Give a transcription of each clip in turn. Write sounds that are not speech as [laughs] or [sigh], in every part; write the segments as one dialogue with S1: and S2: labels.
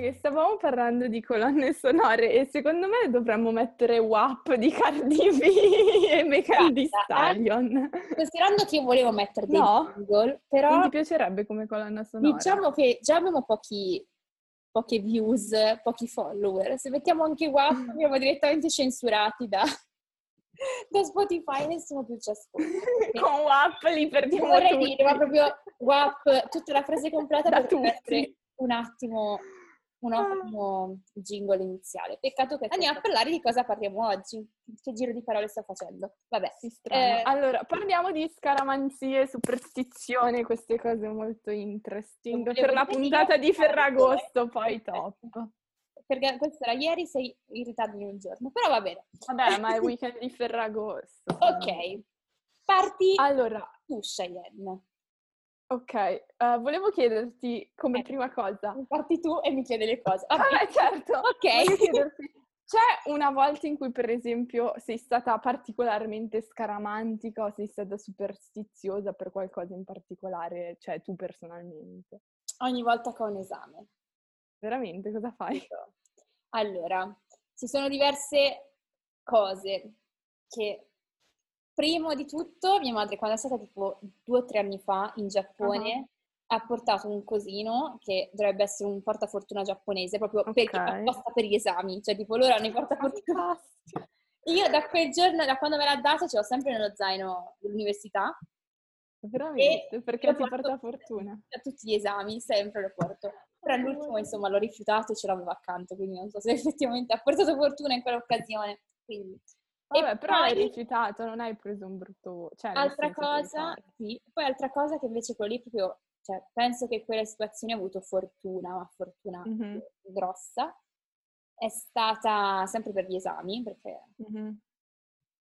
S1: che stavamo parlando di colonne sonore e secondo me dovremmo mettere WAP di Cardi B [laughs] e Megan Thee Stallion.
S2: Considerando che io volevo mettere dei
S1: No.
S2: jingle, però
S1: Non ti piacerebbe come colonna sonora?
S2: diciamo che già abbiamo pochi, poche views, pochi follower. Se mettiamo anche WAP veniamo [laughs] direttamente censurati da, da Spotify, nessuno più ci ascolta. [laughs]
S1: Con WAP li perdiamo
S2: Vorrei
S1: tutti.
S2: dire, ma proprio WAP, tutta la frase completa
S1: Da
S2: essere un attimo, un
S1: Ah.
S2: ottimo jingle iniziale. Peccato che andiamo a parlare di cosa parliamo oggi. Che giro di parole sto facendo? Vabbè. Eh,
S1: allora, parliamo di scaramanzie, superstizione, queste cose molto interesting. Per la puntata di Ferragosto, poi top.
S2: Perché questo era ieri, sei in ritardo di un giorno. Però va bene.
S1: Vabbè, ma è il weekend di Ferragosto. [laughs]
S2: Ok. Parti
S1: Allora,
S2: tu, Cheyenne.
S1: Ok, eh, volevo chiederti come
S2: Eh.
S1: prima cosa.
S2: Parti tu e mi chiedi le cose.
S1: Ah,
S2: Vabbè.
S1: beh, [laughs] certo.
S2: Ok.
S1: C'è una volta in cui, per esempio, sei stata particolarmente scaramantica o sei stata superstiziosa per qualcosa in particolare, cioè tu personalmente?
S2: Ogni volta che ho un esame.
S1: Veramente, cosa fai?
S2: Allora, ci sono diverse cose che, primo di tutto, mia madre quando è stata tipo due o tre anni fa in Giappone ha portato un cosino che dovrebbe essere un portafortuna giapponese, proprio perché
S1: Ok.
S2: apposta per gli esami, cioè tipo loro hanno i portafortuna. [laughs] Io da quel giorno, da quando me l'ha dato, ce l'ho sempre nello zaino dell'università.
S1: Veramente? Perché
S2: lo
S1: ti porta fortuna?
S2: A tutti gli esami, sempre lo porto. Però all'ultimo, insomma, l'ho rifiutato e ce l'avevo accanto, quindi non so se [laughs] effettivamente ha portato fortuna in quell'occasione. Quindi.
S1: Vabbè,
S2: E
S1: però hai
S2: poi-
S1: rifiutato, non hai preso un brutto... Cioè,
S2: Altra cosa, sì, poi altra cosa che invece quello lì proprio, cioè, penso che quella situazione ha avuto fortuna, ma fortuna
S1: Mhm.
S2: grossa, è stata sempre per gli esami, perché
S1: Mhm.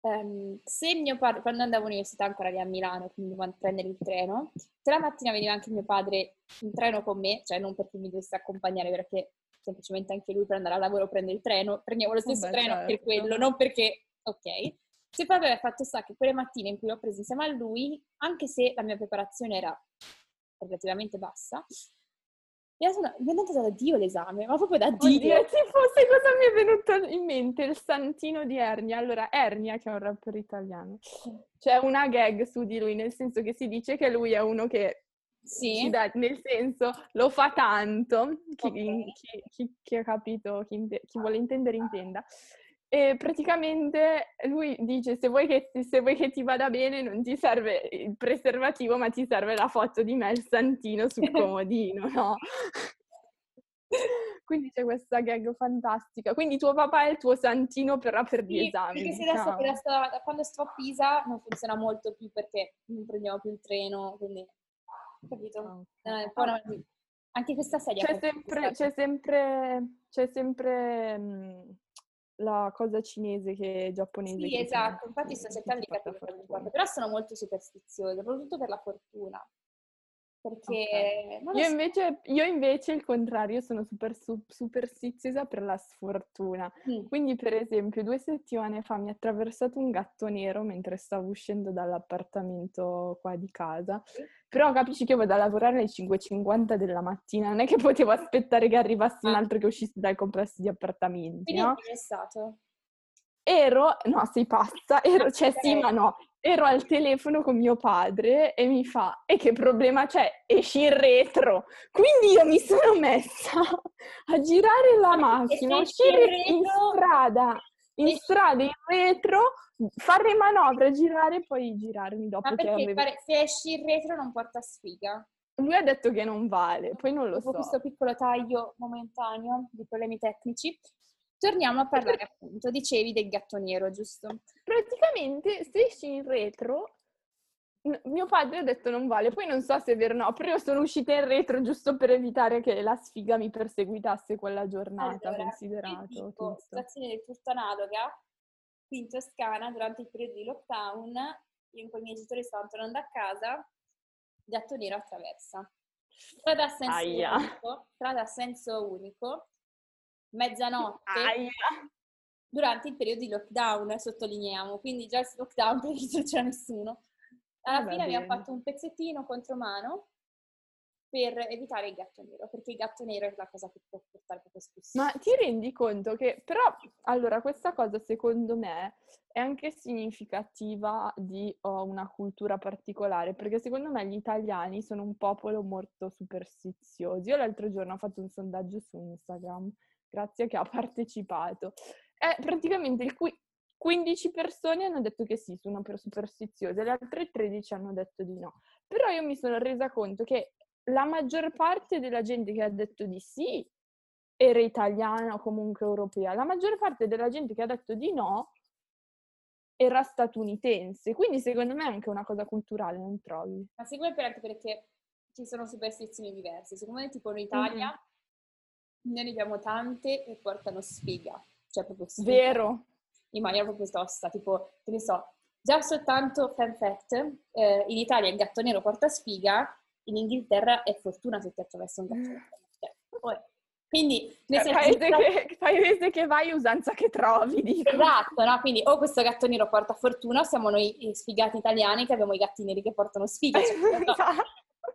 S2: ehm, se mio padre, quando andavo all'università ancora lì a Milano, quindi quando prendere il treno, se la mattina veniva anche mio padre in treno con me, cioè non perché mi dovesse accompagnare, perché semplicemente anche lui per andare al lavoro prende il treno, prendevo lo stesso
S1: Vabbè,
S2: treno per
S1: certo.
S2: quello, non perché, ok. Se poi aveva fatto sta che quelle mattine in cui l'ho preso insieme a lui, anche se la mia preparazione era relativamente bassa, mi è sono- mi è andato da Dio l'esame, ma proprio da Dio.
S1: Oddio, tipo, sai cosa mi è venuto in mente? Il santino di Ernia. Allora, Ernia, che è un rapper italiano, c'è una gag su di lui, nel senso che si dice che lui è uno che
S2: Sì,
S1: dà- nel senso lo fa tanto, chi,
S2: Ok.
S1: chi- chi- chi ha capito, chi vuole intendere intenda. E praticamente lui dice se vuoi, che, se vuoi che ti vada bene non ti serve il preservativo ma ti serve la foto di me, il santino sul [laughs] comodino, no? Quindi c'è questa gag fantastica. Quindi tuo papà è il tuo santino però per gli
S2: Sì,
S1: esami.
S2: perché se adesso
S1: diciamo.
S2: da, sta- da quando sto a Pisa non funziona molto più perché non prendiamo più il treno, quindi capito?
S1: Ok.
S2: Un po' una- Anche questa sedia
S1: C'è sempre, c'è sempre, c'è sempre mm, la cosa cinese che è giapponese.
S2: Sì, esatto,
S1: ti-
S2: infatti sto cercando di capire però sono molto superstiziose, soprattutto per la fortuna, perché lo
S1: Io invece, io invece il contrario, sono super su- superstiziosa per la sfortuna.
S2: mm,
S1: Quindi, per esempio, due settimane fa mi è attraversato un gatto nero mentre stavo uscendo dall'appartamento qua di casa. Però capisci che io vado a lavorare alle 5.50 della mattina, non è che potevo aspettare che arrivasse un
S2: Ah.
S1: altro che uscisse dal complesso di appartamenti,
S2: quindi
S1: no?
S2: è stato?
S1: Ero, no, sei pazza, [laughs] ero, cioè sì, ma no, ero al telefono con mio padre e mi fa, e che problema c'è? Esci in retro. Quindi io mi sono messa a girare la macchina,
S2: in
S1: uscire in
S2: retro-
S1: strada, in strada, in retro, fare manovre, girare e poi girarmi dopo
S2: Ma perché
S1: avevo...
S2: pare- se esci in retro non porta sfiga?
S1: Lui ha detto che non vale, poi non lo
S2: Dopo
S1: so.
S2: questo piccolo taglio momentaneo di problemi tecnici, torniamo a parlare appunto, dicevi del gatto nero, giusto?
S1: Praticamente se esci in retro, mio padre ha detto non vale, poi non so se è vero o no, però io sono uscita in retro giusto per evitare che la sfiga mi perseguitasse quella giornata,
S2: Allora,
S1: considerato
S2: ti dico,
S1: tutto.
S2: situazione tutto analoga, qui in Toscana, durante il periodo di lockdown, io con i miei genitori stavano tornando a casa, gatto nero attraversa. Strada a senso
S1: Aia.
S2: unico, strada a senso unico, mezzanotte,
S1: Aia.
S2: durante il periodo di lockdown, sottolineiamo, quindi già il lockdown [laughs] perché non c'era nessuno. Alla
S1: Vabbè,
S2: fine abbiamo fatto un pezzettino contro mano per evitare il gatto nero, perché il gatto nero è la cosa che può portare proprio
S1: espulsione. Ma ti rendi conto che, però, allora, questa cosa secondo me è anche significativa di oh, una cultura particolare, perché secondo me gli italiani sono un popolo molto superstizioso. Io l'altro giorno ho fatto un sondaggio su Instagram, grazie a chi ha partecipato. E praticamente il cui 15 persone hanno detto che sì, sono superstiziose, le altre 13 hanno detto di no. Però io mi sono resa conto che la maggior parte della gente che ha detto di sì era italiana o comunque europea, la maggior parte della gente che ha detto di no era statunitense, quindi secondo me è anche una cosa culturale, non trovi?
S2: Ma secondo me anche perché ci sono superstizioni diverse, secondo me tipo in Italia mm-hmm. Noi ne abbiamo tante e portano sfiga, cioè proprio sfiga.
S1: Vero.
S2: In maniera proprio tosta, tipo, che ne so, già soltanto fan fact, eh, in Italia il gatto nero porta sfiga, in Inghilterra è fortuna se ti attraversa un gatto. Cioè, quindi,
S1: nel senso, paese, che, paese che vai, usanza che trovi. Dico.
S2: Esatto, no? Quindi o questo gatto nero porta fortuna, o siamo noi sfigati italiani che abbiamo i gatti neri che portano sfiga. Cioè, [laughs] no,
S1: esatto.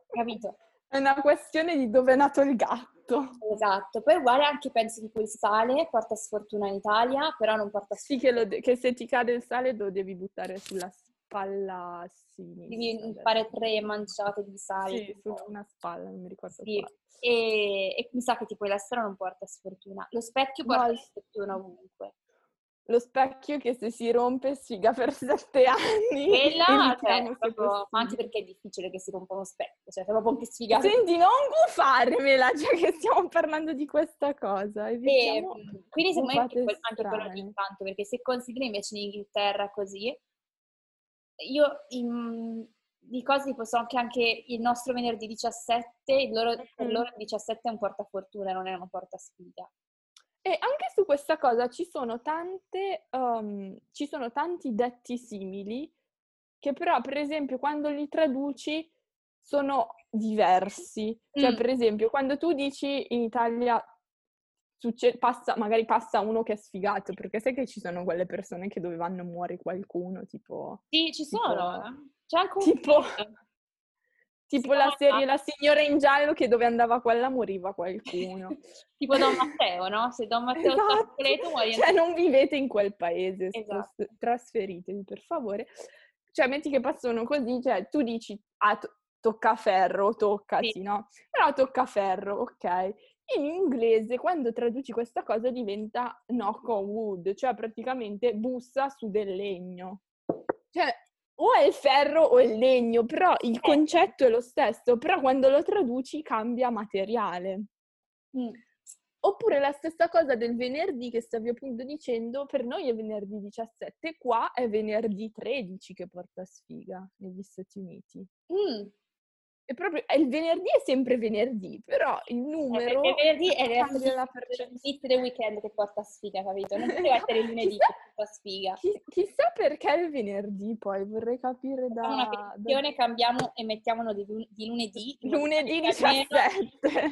S2: Capito?
S1: È una questione di dove è nato il gatto.
S2: Esatto, poi uguale anche penso che il sale porta sfortuna in Italia, però non porta
S1: sfortuna. Sì, che, de- che se ti cade il sale lo devi buttare sulla spalla sinistra.
S2: Devi fare tre manciate di sale.
S1: Sì, su una spalla, non mi ricordo.
S2: Sì. E, e, mi sa che tipo l'estero non porta sfortuna. Lo specchio porta no, sfortuna ovunque.
S1: Lo specchio che se si rompe sfiga per [laughs] sette anni.
S2: Quella, cioè, proprio, ma anche perché è difficile che si rompa uno specchio, cioè proprio che sfiga.
S1: Senti, non gufarmela, già [laughs] che stiamo parlando di questa cosa.
S2: E, quindi secondo me anche, anche quello di intanto, perché se consideri invece in Inghilterra così, io in, di cose tipo so che anche il nostro venerdì 17, il loro, per loro il 17 è un portafortuna, non è una portasfida.
S1: E anche su questa cosa ci sono tante, um, ci sono tanti detti simili che però, per esempio, quando li traduci sono diversi. Cioè, mm. per esempio, quando tu dici in Italia succe- passa, magari passa uno che è sfigato, perché sai che ci sono quelle persone che dove vanno muore qualcuno, tipo...
S2: Sì, ci tipo, sono. Eh. C'è anche un
S1: tipo, tipo la serie La signora in giallo che dove andava quella moriva qualcuno. [laughs]
S2: tipo Don Matteo, no? Se Don Matteo esatto. sta completo muore.
S1: Cioè non vivete in quel paese, esatto. trasferitevi per favore. Cioè metti che passano così, cioè tu dici, ah, to- tocca ferro, toccati, sì. no? Però tocca ferro, ok. In inglese, quando traduci questa cosa, diventa knock on wood, cioè praticamente bussa su del legno. Cioè, o è il ferro o il legno, però il eh. concetto è lo stesso, però quando lo traduci cambia materiale. Mm. Oppure la stessa cosa del venerdì che stavi appunto dicendo, per noi è venerdì 17, qua è venerdì 13 che porta sfiga negli Stati Uniti. Mm. È proprio, è il venerdì è sempre venerdì, però il numero...
S2: Il venerdì è la percezione del weekend che porta sfiga, capito? Non deve essere il lunedì chissà, che porta sfiga.
S1: Chi, chissà perché il venerdì poi, vorrei capire da...
S2: Facciamo una petizione, da... cambiamo e mettiamolo di, di lunedì.
S1: Lunedì 17.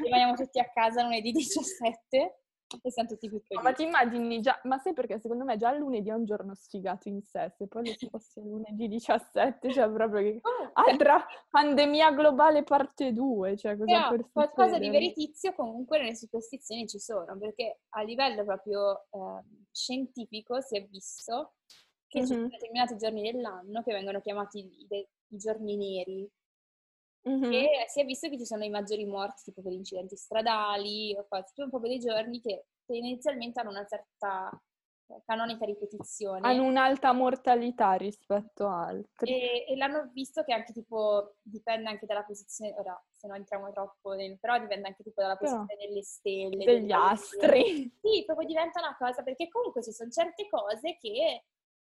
S2: Rimaniamo tutti a casa lunedì 17 e siamo tutti più felici.
S1: ma ti immagini già, ma sai perché secondo me già il lunedì è un giorno sfigato in sé, se poi lo fosse lunedì 17, cioè proprio che... Altra pandemia globale parte 2, cioè cosa
S2: Però, qualcosa di veritizio comunque nelle superstizioni ci sono, perché a livello proprio eh, scientifico si è visto che mm-hmm. ci sono determinati giorni dell'anno che vengono chiamati i, i giorni neri, Mm-hmm. E si è visto che ci sono i maggiori morti tipo per incidenti stradali o cose, sono proprio dei giorni che tendenzialmente hanno una certa eh, canonica ripetizione.
S1: Hanno un'alta mortalità rispetto a altri.
S2: E, e, l'hanno visto che anche tipo dipende anche dalla posizione, ora se non entriamo troppo nel, però dipende anche tipo dalla posizione però, delle stelle.
S1: Degli astri.
S2: Sì, proprio diventa una cosa, perché comunque ci sono certe cose che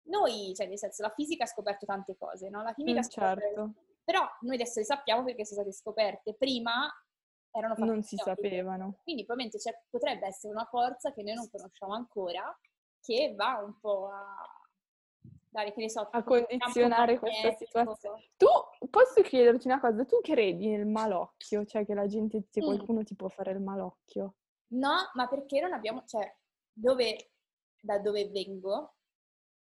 S2: noi, cioè nel senso la fisica ha scoperto tante cose, no? La chimica mm, ha scoperto
S1: certo.
S2: Però noi adesso le sappiamo perché sono state scoperte. Prima erano fatte
S1: Non si sapevano.
S2: Quindi probabilmente potrebbe essere una forza che noi non conosciamo ancora, che va un po' a dare, che ne so,
S1: a condizionare questa situazione. Tu posso chiederti una cosa, tu credi nel malocchio? Cioè che la gente, se mm. qualcuno ti può fare il malocchio?
S2: No, ma perché non abbiamo, cioè, dove, da dove vengo,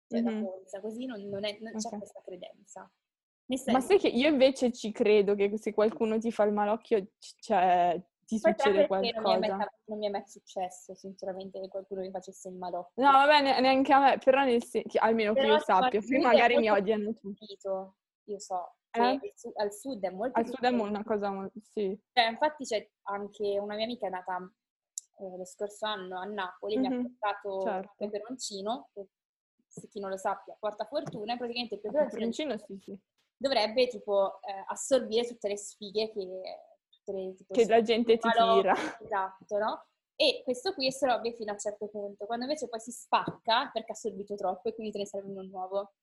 S2: cioè mm-hmm. da Monza, così non, non, è, non okay. c'è questa credenza.
S1: Ma sai che io invece ci credo che se qualcuno ti fa il malocchio, cioè, ti succede qualcosa.
S2: Non mi, mai, non mi, è mai successo, sinceramente, che qualcuno mi facesse il malocchio.
S1: No, vabbè, neanche a me, però nel senso, almeno però che io sappia, poi magari mi odiano tutti.
S2: Io so, cioè, eh? al sud è molto
S1: Al sud è una cosa molto, sì.
S2: Cioè, infatti c'è anche una mia amica è nata eh, lo scorso anno a Napoli, mm-hmm. mi ha portato certo. il peperoncino, che se chi non lo sappia porta fortuna, e praticamente il peperoncino,
S1: sì, sì.
S2: Dovrebbe tipo eh, assorbire tutte le sfighe che,
S1: le, tipo, che la gente ti tira.
S2: Esatto, no? E questo qui è assorbie fino a un certo punto, quando invece poi si spacca perché ha assorbito troppo e quindi te ne serve uno nuovo.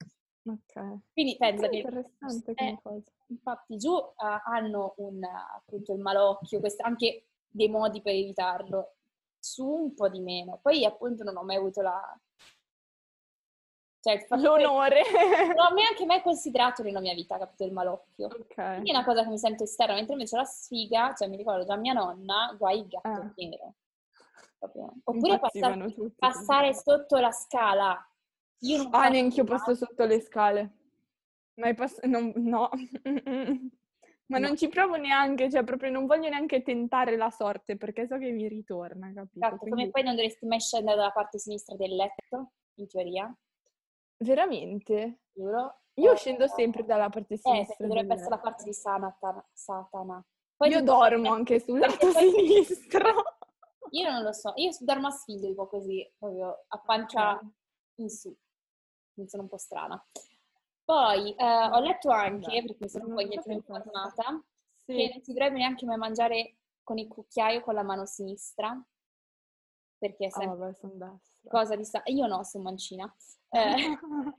S1: Ok.
S2: Quindi pensa
S1: che... Interessante come eh.
S2: Infatti giù uh, hanno un, appunto il malocchio, quest- anche dei modi per evitarlo, su un po' di meno. Poi appunto non ho mai avuto la...
S1: Cioè, L'onore! [laughs]
S2: Che... Non ho neanche mai considerato nella mia vita, capito, il malocchio.
S1: Ok.
S2: Quindi è una cosa che mi sento esterna, mentre invece la sfiga, cioè mi ricordo già mia nonna, guai il gatto ah. nero. Oppure passare, passare sotto la scala
S1: io non ah, neanche io passo sotto le scale. Mai pass- non, no. [laughs] Ma no. non ci provo neanche, cioè proprio non voglio neanche tentare la sorte perché so che mi ritorna, capito?
S2: Esatto, Quindi... come poi non dovresti mai scendere dalla parte sinistra del letto, in teoria.
S1: Veramente?
S2: Giuro.
S1: Io scendo sempre dalla parte
S2: eh,
S1: sinistra.
S2: Eh, dovrebbe essere la parte di Sanatana. Satana.
S1: Poi io dormo anche sul lato sinistro.
S2: Io non lo so, io dormo a sfiglio, tipo così, proprio a pancia okay. in su quindi sono un po' strana. Poi eh, ho letto anche, perché sono un po' indietro informata, sì. che non si dovrebbe neanche mai mangiare con il cucchiaio con la mano sinistra, perché è sempre
S1: oh,
S2: cosa di sa- Io no, sono mancina. Eh, [laughs]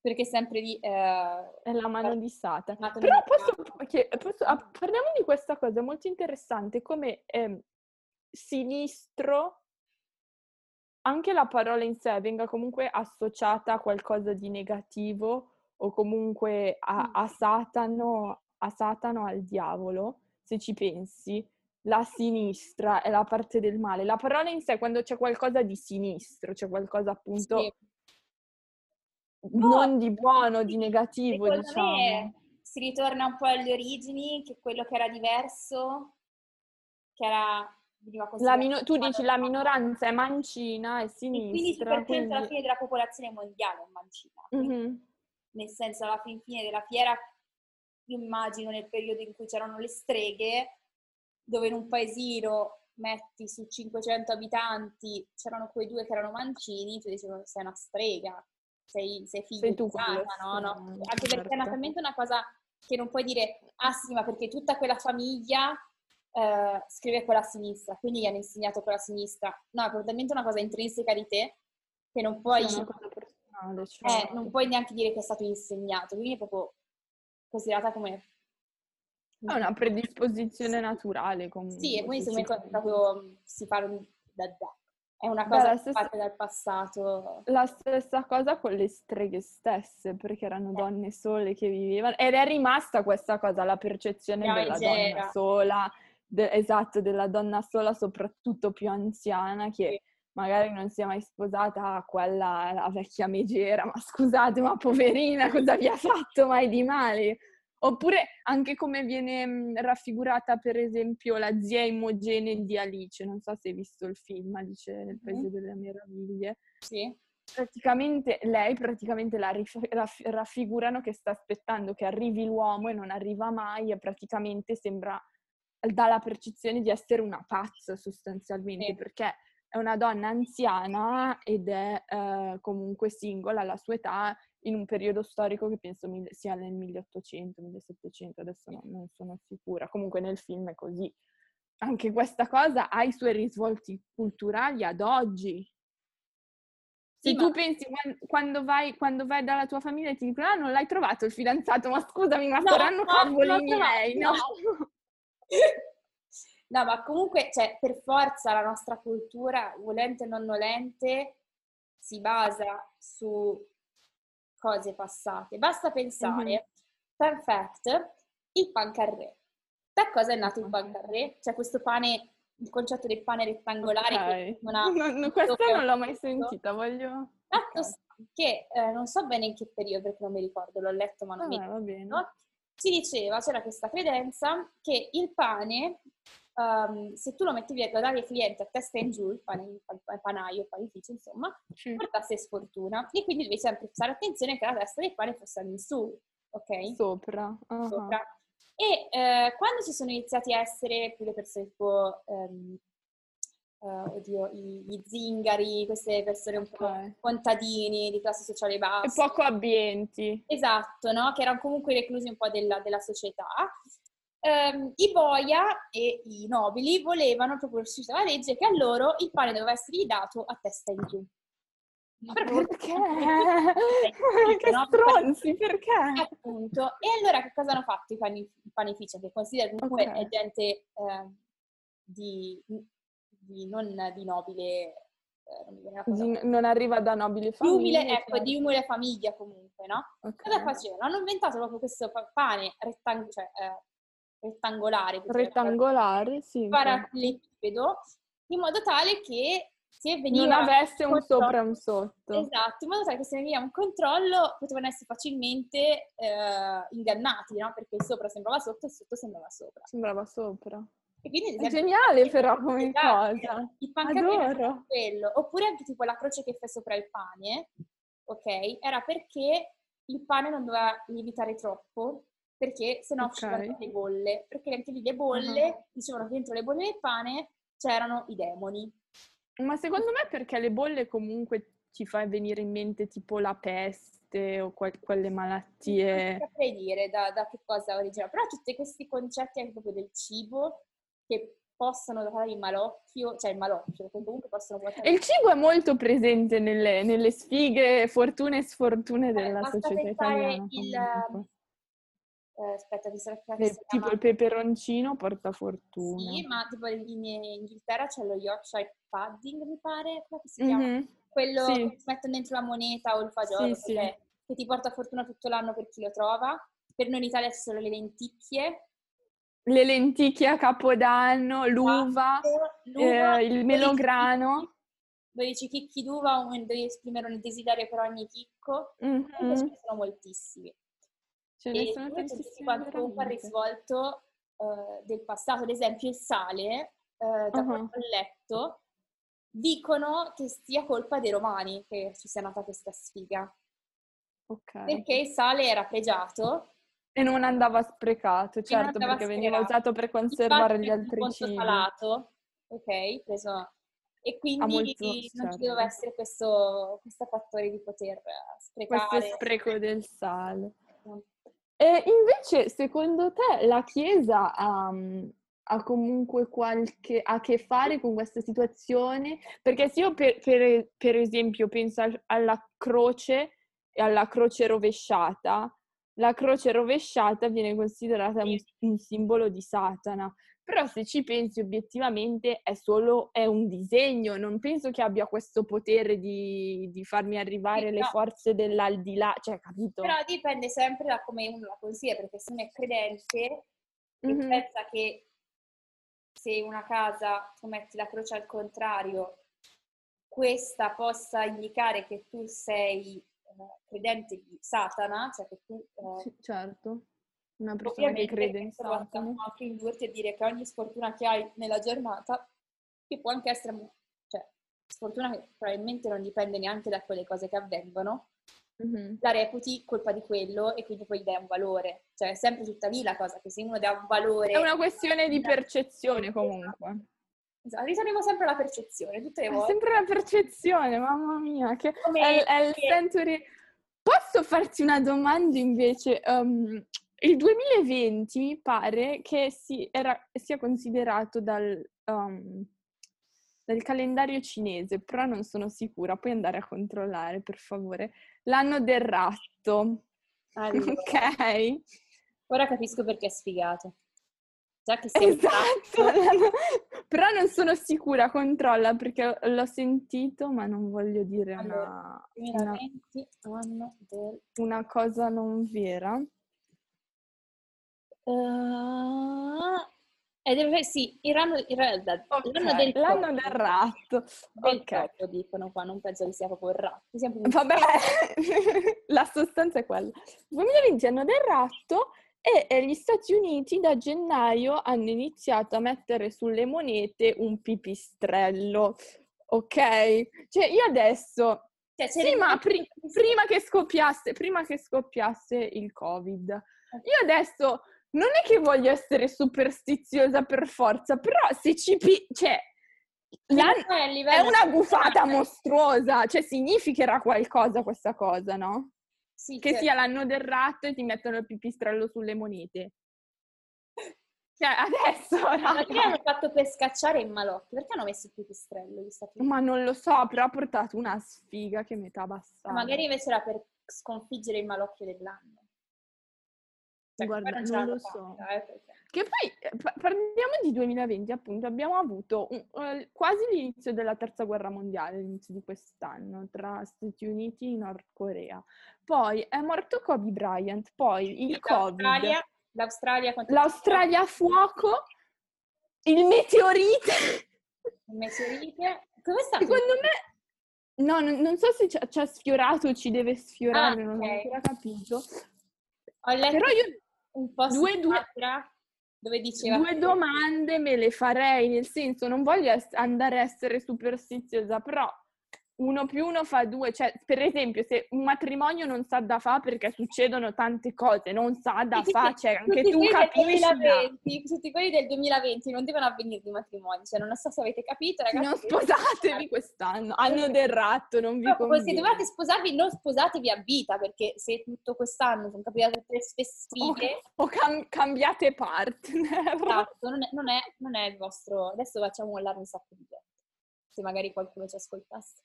S2: perché sempre di... Eh,
S1: è la mano di Sata. Però posso, posso, ah, parliamo di questa cosa, è molto interessante, come eh, sinistro anche la parola in sé venga comunque associata a qualcosa di negativo o comunque a, a, Satano, a Satano, al diavolo, se ci pensi, la sinistra è la parte del male. La parola in sé, quando c'è qualcosa di sinistro, c'è qualcosa appunto sì. non di buono, di negativo, diciamo.
S2: si ritorna un po' alle origini, che quello che era diverso, che era
S1: Mino- tu dici la minoranza è mancina e sinistra.
S2: il 15% quindi... alla fine della popolazione mondiale è mancina. Mm-hmm. Nel senso, alla fin fine della fiera, immagino nel periodo in cui c'erano le streghe, dove in un paesino metti su 500 abitanti, c'erano quei due che erano mancini, tu dici sei una strega, sei, sei figlio sei
S1: tu
S2: di Sata, no? no? Anche perché è naturalmente una cosa che non puoi dire, ah sì, ma perché tutta quella famiglia eh, scrive con la sinistra, quindi gli hanno insegnato con la sinistra. No, è probabilmente una cosa intrinseca di te che non puoi,
S1: sì,
S2: cioè... eh, non puoi neanche dire che è stato insegnato, quindi è proprio considerata come...
S1: È una predisposizione naturale comunque.
S2: Sì, e quindi secondo me proprio si parla da da. È una cosa Beh, stessa, parte dal passato.
S1: La stessa cosa con le streghe stesse, perché erano eh. donne sole che vivevano. Ed è rimasta questa cosa, la percezione della donna sola, de- esatto, della donna sola, soprattutto più anziana, che magari non si è mai sposata, ah, quella la vecchia megera, ma scusate, ma poverina, cosa vi ha fatto mai di male? Oppure anche come viene mhmm, raffigurata, per esempio, la zia Imogene di Alice, non so se hai visto il film, Alice nel Paese delle Meraviglie.
S2: Sì.
S1: Praticamente, lei praticamente la raffigurano che sta aspettando che arrivi l'uomo e non arriva mai e praticamente sembra dà la percezione di essere una pazza sostanzialmente, sì. perché è una donna anziana ed è eh, comunque singola alla sua età in un periodo storico che penso sia nel 1800-1700, adesso no, non sono sicura, comunque nel film è così. Anche questa cosa ha i suoi risvolti culturali ad oggi. Se sì, tu ma... pensi quando vai, quando vai, dalla tua famiglia e ti dicono ah non l'hai trovato il fidanzato, ma scusami ma no, saranno no, cavolini no, miei, no? no. [laughs]
S2: No, ma comunque, cioè, per forza la nostra cultura, volente o non volente, si basa su cose passate. Basta pensare, mm-hmm. fun fact, il pancarré. Da cosa è nato il pancarré? Cioè questo pane, il concetto del pane rettangolare.
S1: Okay. Una... No, no, questa non l'ho mai sentita, voglio...
S2: Fatto sta che eh, non so bene in che periodo, perché non mi ricordo, l'ho letto ma non mi
S1: va bene.
S2: ricordo, si diceva, c'era questa credenza che il pane, ehm, se tu lo mettevi, lo davi ai clienti a testa in giù, il pane, il panaio, il panificio, insomma,
S1: Sì.
S2: portasse sfortuna. E quindi devi sempre fare attenzione che la testa del pane fosse in su, ok?
S1: Sopra. ah.
S2: sopra. E eh, quando ci sono iniziati a essere più le persone tipo, ehm, eh, oddio, i- gli zingari, queste persone un po'
S1: Ok.
S2: contadini di classe sociale
S1: E
S2: bassa.
S1: poco abbienti.
S2: Esatto, no? Che erano comunque reclusi un po' della, della società. Ehm, I boia e i nobili volevano, proprio uscita la legge, che a loro il pane doveva essere dato a testa in giù.
S1: Ma perché? [laughs] Che
S2: no?
S1: stronzi, perché?
S2: Appunto. E allora che cosa hanno fatto i, pani- i panifici? Che considero comunque
S1: Ok.
S2: è gente eh, di, di- non di nobile, eh,
S1: Di- non arriva da nobili
S2: di
S1: famiglie.
S2: umile, ecco,
S1: certo.
S2: di umile famiglia comunque, no?
S1: Ok.
S2: Cosa facevano? Hanno inventato proprio questo pa- pane rettang- cioè, eh, rettangolare,
S1: Rettangolare, sì.
S2: parallelepipedo, in modo tale che se
S1: Non
S2: veniva
S1: avesse un
S2: controllo-
S1: sopra e un sotto.
S2: Esatto, in modo tale che se veniva un controllo potevano essere facilmente eh, ingannati, no? Perché il sopra sembrava sotto e il sotto sembrava sopra.
S1: Sembrava sopra.
S2: E quindi, ad
S1: È
S2: esempio,
S1: geniale però come cosa.
S2: Il pancake quello. Oppure anche tipo la croce che fai sopra il pane, ok? Era perché il pane non doveva lievitare troppo, perché sennò
S1: Ok.
S2: uscivano le bolle. Perché anche lì le bolle, dicevano che dentro le bolle del pane c'erano i demoni.
S1: Ma secondo me perché le bolle comunque ci fa venire in mente tipo la peste o quel- quelle
S2: Non
S1: malattie.
S2: saprei dire da, da che cosa origina, però tutti questi concetti anche proprio del cibo che possono dare il malocchio, cioè il malocchio, comunque possono portare...
S1: E il cibo è molto presente nelle, nelle sfighe, fortune e sfortune della
S2: basta
S1: società italiana.
S2: il-
S1: comunque.
S2: Eh, aspetta, mi sa che
S1: tipo il peperoncino porta fortuna.
S2: Sì, ma tipo in in Inghilterra c'è lo Yorkshire pudding, mi pare, come si chiama?
S1: Mhm.
S2: Quello
S1: Sì.
S2: che ti mettono dentro la moneta o il fagiolo,
S1: Sì, sì.
S2: che ti porta fortuna tutto l'anno per chi lo trova. Per noi in Italia ci sono le lenticchie,
S1: Le lenticchie a capodanno, l'uva,
S2: l'uva,
S1: eh, il
S2: 12
S1: melograno.
S2: 12 chicchi d'uva, devi esprimere un desiderio per ogni chicco.
S1: Mhm.
S2: Ne sono moltissimi.
S1: Ce ne
S2: E
S1: sono tantissime
S2: comunque
S1: veramente.
S2: risvolto eh, del passato, ad esempio il sale, eh, da
S1: Ah.
S2: quanto ho letto, dicono che sia colpa dei romani che ci sia nata questa sfiga,
S1: Ok.
S2: perché il sale era pregiato,
S1: E non andava sprecato, certo,
S2: andava
S1: perché veniva
S2: sprecato.
S1: usato per conservare
S2: infatti
S1: gli altri cibi.
S2: salato, ok, preso, e quindi
S1: molto-
S2: non ci
S1: certo.
S2: doveva essere questo, questo fattore di poter sprecare.
S1: Questo spreco del sale. E invece, secondo te, la Chiesa ha, ha comunque qualche a che fare con questa situazione? Perché se io, per, per- per esempio, penso al- alla croce e alla croce rovesciata, la croce rovesciata viene considerata un, un simbolo di Satana. Però se ci pensi obiettivamente è solo è un disegno, non penso che abbia questo potere di, di farmi arrivare
S2: Sì,
S1: le
S2: no.
S1: forze dell'aldilà, cioè, capito?
S2: Però dipende sempre da come uno la considera, perché se uno è credente
S1: Mhm.
S2: pensa che se una casa tu metti la croce al contrario, questa possa indicare che tu sei eh, credente di Satana, cioè che tu eh,
S1: Sì, certo. Una persona che
S2: ovviamente
S1: crede in Satana.
S2: anche indurti a dire che ogni sfortuna che hai nella giornata, che può anche essere, cioè, sfortuna che probabilmente non dipende neanche da quelle cose che avvengono,
S1: Mhm.
S2: la reputi colpa di quello e quindi poi gli dai un valore. Cioè è sempre tutta lì la cosa, che se uno dà un valore...
S1: È una questione di percezione comunque.
S2: Esatto, ritorniamo sempre alla percezione, tutte le
S1: È
S2: volte.
S1: sempre la percezione, mamma mia, che
S2: Come-
S1: è, è il
S2: che-
S1: century. Posso farti una domanda invece? Um, il 2020 mi pare che si- era- sia considerato dal, um, dal calendario cinese, però non sono sicura, puoi andare a controllare per favore. L'anno del ratto,
S2: Allora, [laughs]
S1: ok?
S2: ora capisco perché è sfigato. Già che sei
S1: Esatto, [laughs] però non sono sicura, controlla perché l'ho sentito, ma non voglio dire
S2: Allora,
S1: una, una,
S2: 2020, anno del...
S1: una cosa non vera.
S2: Uh, E deve, sì, il ranno, il ranno,
S1: Ok,
S2: l'anno del
S1: l'anno del ratto.
S2: Del
S1: Ok.
S2: topo, dicono qua, non penso che sia proprio il ratto.
S1: Vabbè, [laughs] la sostanza è quella. 2020 anno del ratto e eh, gli Stati Uniti da gennaio hanno iniziato a mettere sulle monete un pipistrello, ok? Cioè io adesso,
S2: Cioè,
S1: sì, ma pri- prima che scoppiasse, prima che scoppiasse il Covid, io adesso non è che voglio essere superstiziosa per forza, però se ci... pi- cioè, è
S2: livello
S1: una gufata mostruosa, cioè significherà qualcosa questa cosa, no?
S2: Sì,
S1: Che
S2: cioè,
S1: sia l'anno del ratto e ti mettono il pipistrello sulle monete. Cioè, adesso,
S2: Magari
S1: raga.
S2: hanno fatto per scacciare i malocchi. Perché hanno messo il pipistrello?
S1: Ma non lo so, però ha portato una sfiga che metà bastava.
S2: Magari invece era per sconfiggere il malocchio dell'anno. Cioè,
S1: Guarda, non lo so.
S2: eh, perché-
S1: Che poi, eh, pa- parliamo di 2020, appunto, abbiamo avuto un- eh, quasi l'inizio della terza guerra mondiale, l'inizio di quest'anno, tra Stati Uniti e Nord Corea. Poi è morto Kobe Bryant, poi il Covid,
S2: L'Australia, l'Australia
S1: l'Australia a fuoco, il meteorite. [laughs]
S2: il meteorite. Come [laughs] sta?
S1: Secondo me, no, non, non so se ci ha- sfiorato o ci deve sfiorare,
S2: Ah,
S1: non ho ancora capito.
S2: Ho letto
S1: Però io
S2: un po'
S1: due- due-
S2: dove diceva
S1: due domande me le farei, nel senso non voglio andare a essere superstiziosa, però uno più uno fa due, cioè per esempio se un matrimonio non sa da fa perché succedono tante cose, non sa da
S2: Tutti-
S1: fa, cioè anche tu capisci. da-
S2: 2020, tutti quelli del 2020 non devono avvenire di matrimoni, cioè non so se avete capito ragazzi.
S1: Non sposatevi [laughs] quest'anno, anno del ratto, non vi
S2: se
S1: conviene.
S2: dovete sposarvi, non sposatevi a vita, perché se tutto quest'anno sono capitate tutte queste
S1: O, o cam- cambiate partner.
S2: esatto, non, è, non, è, non è il vostro... Adesso facciamo mollare un sacco di gente, se magari qualcuno ci ascoltasse.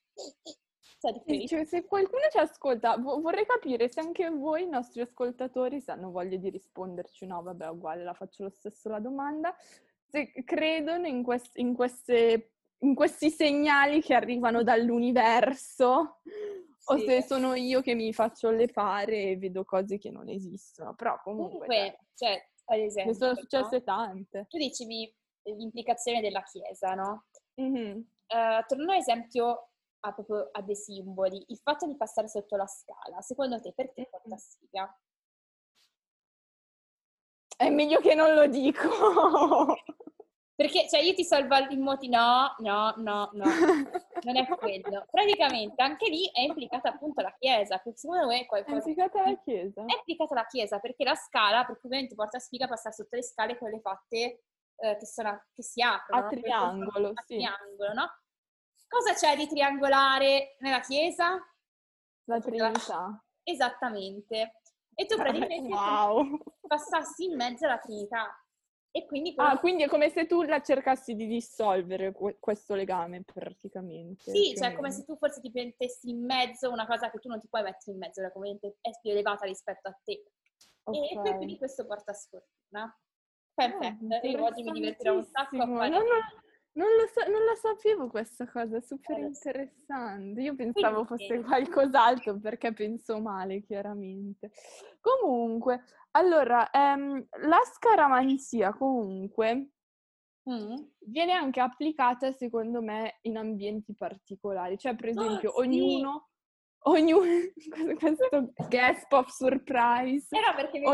S2: Cioè,
S1: Sì, cioè, se qualcuno ci ascolta, vo- vorrei capire se anche voi, i nostri ascoltatori, se hanno voglia di risponderci. No, vabbè, uguale, la faccio lo stesso la domanda. Se credono in, quest- in queste- in questi segnali che arrivano dall'universo o
S2: Sì.
S1: se sono io che mi faccio le pare e vedo cose che non esistono. Però comunque,
S2: Comunque, cioè, ad
S1: ne
S2: esempio,
S1: sono
S2: no?
S1: successe tante.
S2: tu dicevi l'implicazione della Chiesa, no?
S1: Mhm.
S2: Tornando ad esempio a, proprio a dei simboli, il fatto di passare sotto la scala, secondo te perché porta sfiga?
S1: È meglio che non lo dico. [laughs]
S2: Perché, cioè, io ti salvo il moti, no, no, no, no, non è quello. Praticamente anche lì è implicata appunto la Chiesa, perché secondo me è
S1: È
S2: qualcosa...
S1: implicata la Chiesa?
S2: È implicata la Chiesa, perché la scala, perché ovviamente porta sfiga passare sotto le scale quelle fatte eh, che, sono, a- che si aprono.
S1: A
S2: no?
S1: Triangolo,
S2: a
S1: sì.
S2: triangolo, no? Cosa c'è di triangolare nella Chiesa?
S1: La Trinità.
S2: Esattamente. E tu praticamente
S1: Wow.
S2: passassi in mezzo alla Trinità. E quindi
S1: Ah, quindi è come se tu la cercassi di dissolvere que- questo legame praticamente.
S2: sì, cioè come se tu forse ti mettessi in mezzo una cosa che tu non ti puoi mettere in mezzo, perché ovviamente è più elevata rispetto a te. E
S1: Ok.
S2: per quindi questo porta sfortuna. Perfetto, io oggi mi divertirò un sacco a fare...
S1: Non, lo- non lo sa- non la sapevo questa cosa, è super
S2: lo so.
S1: interessante. Io pensavo fosse qualcos'altro perché penso male, chiaramente. Comunque, allora, ehm, la scaramanzia comunque
S2: Mm.
S1: viene anche applicata, secondo me, in ambienti particolari. Cioè, per esempio,
S2: Ah, sì.
S1: ognuno, ognuno, [laughs] questo gasp of surprise,
S2: Era perché mi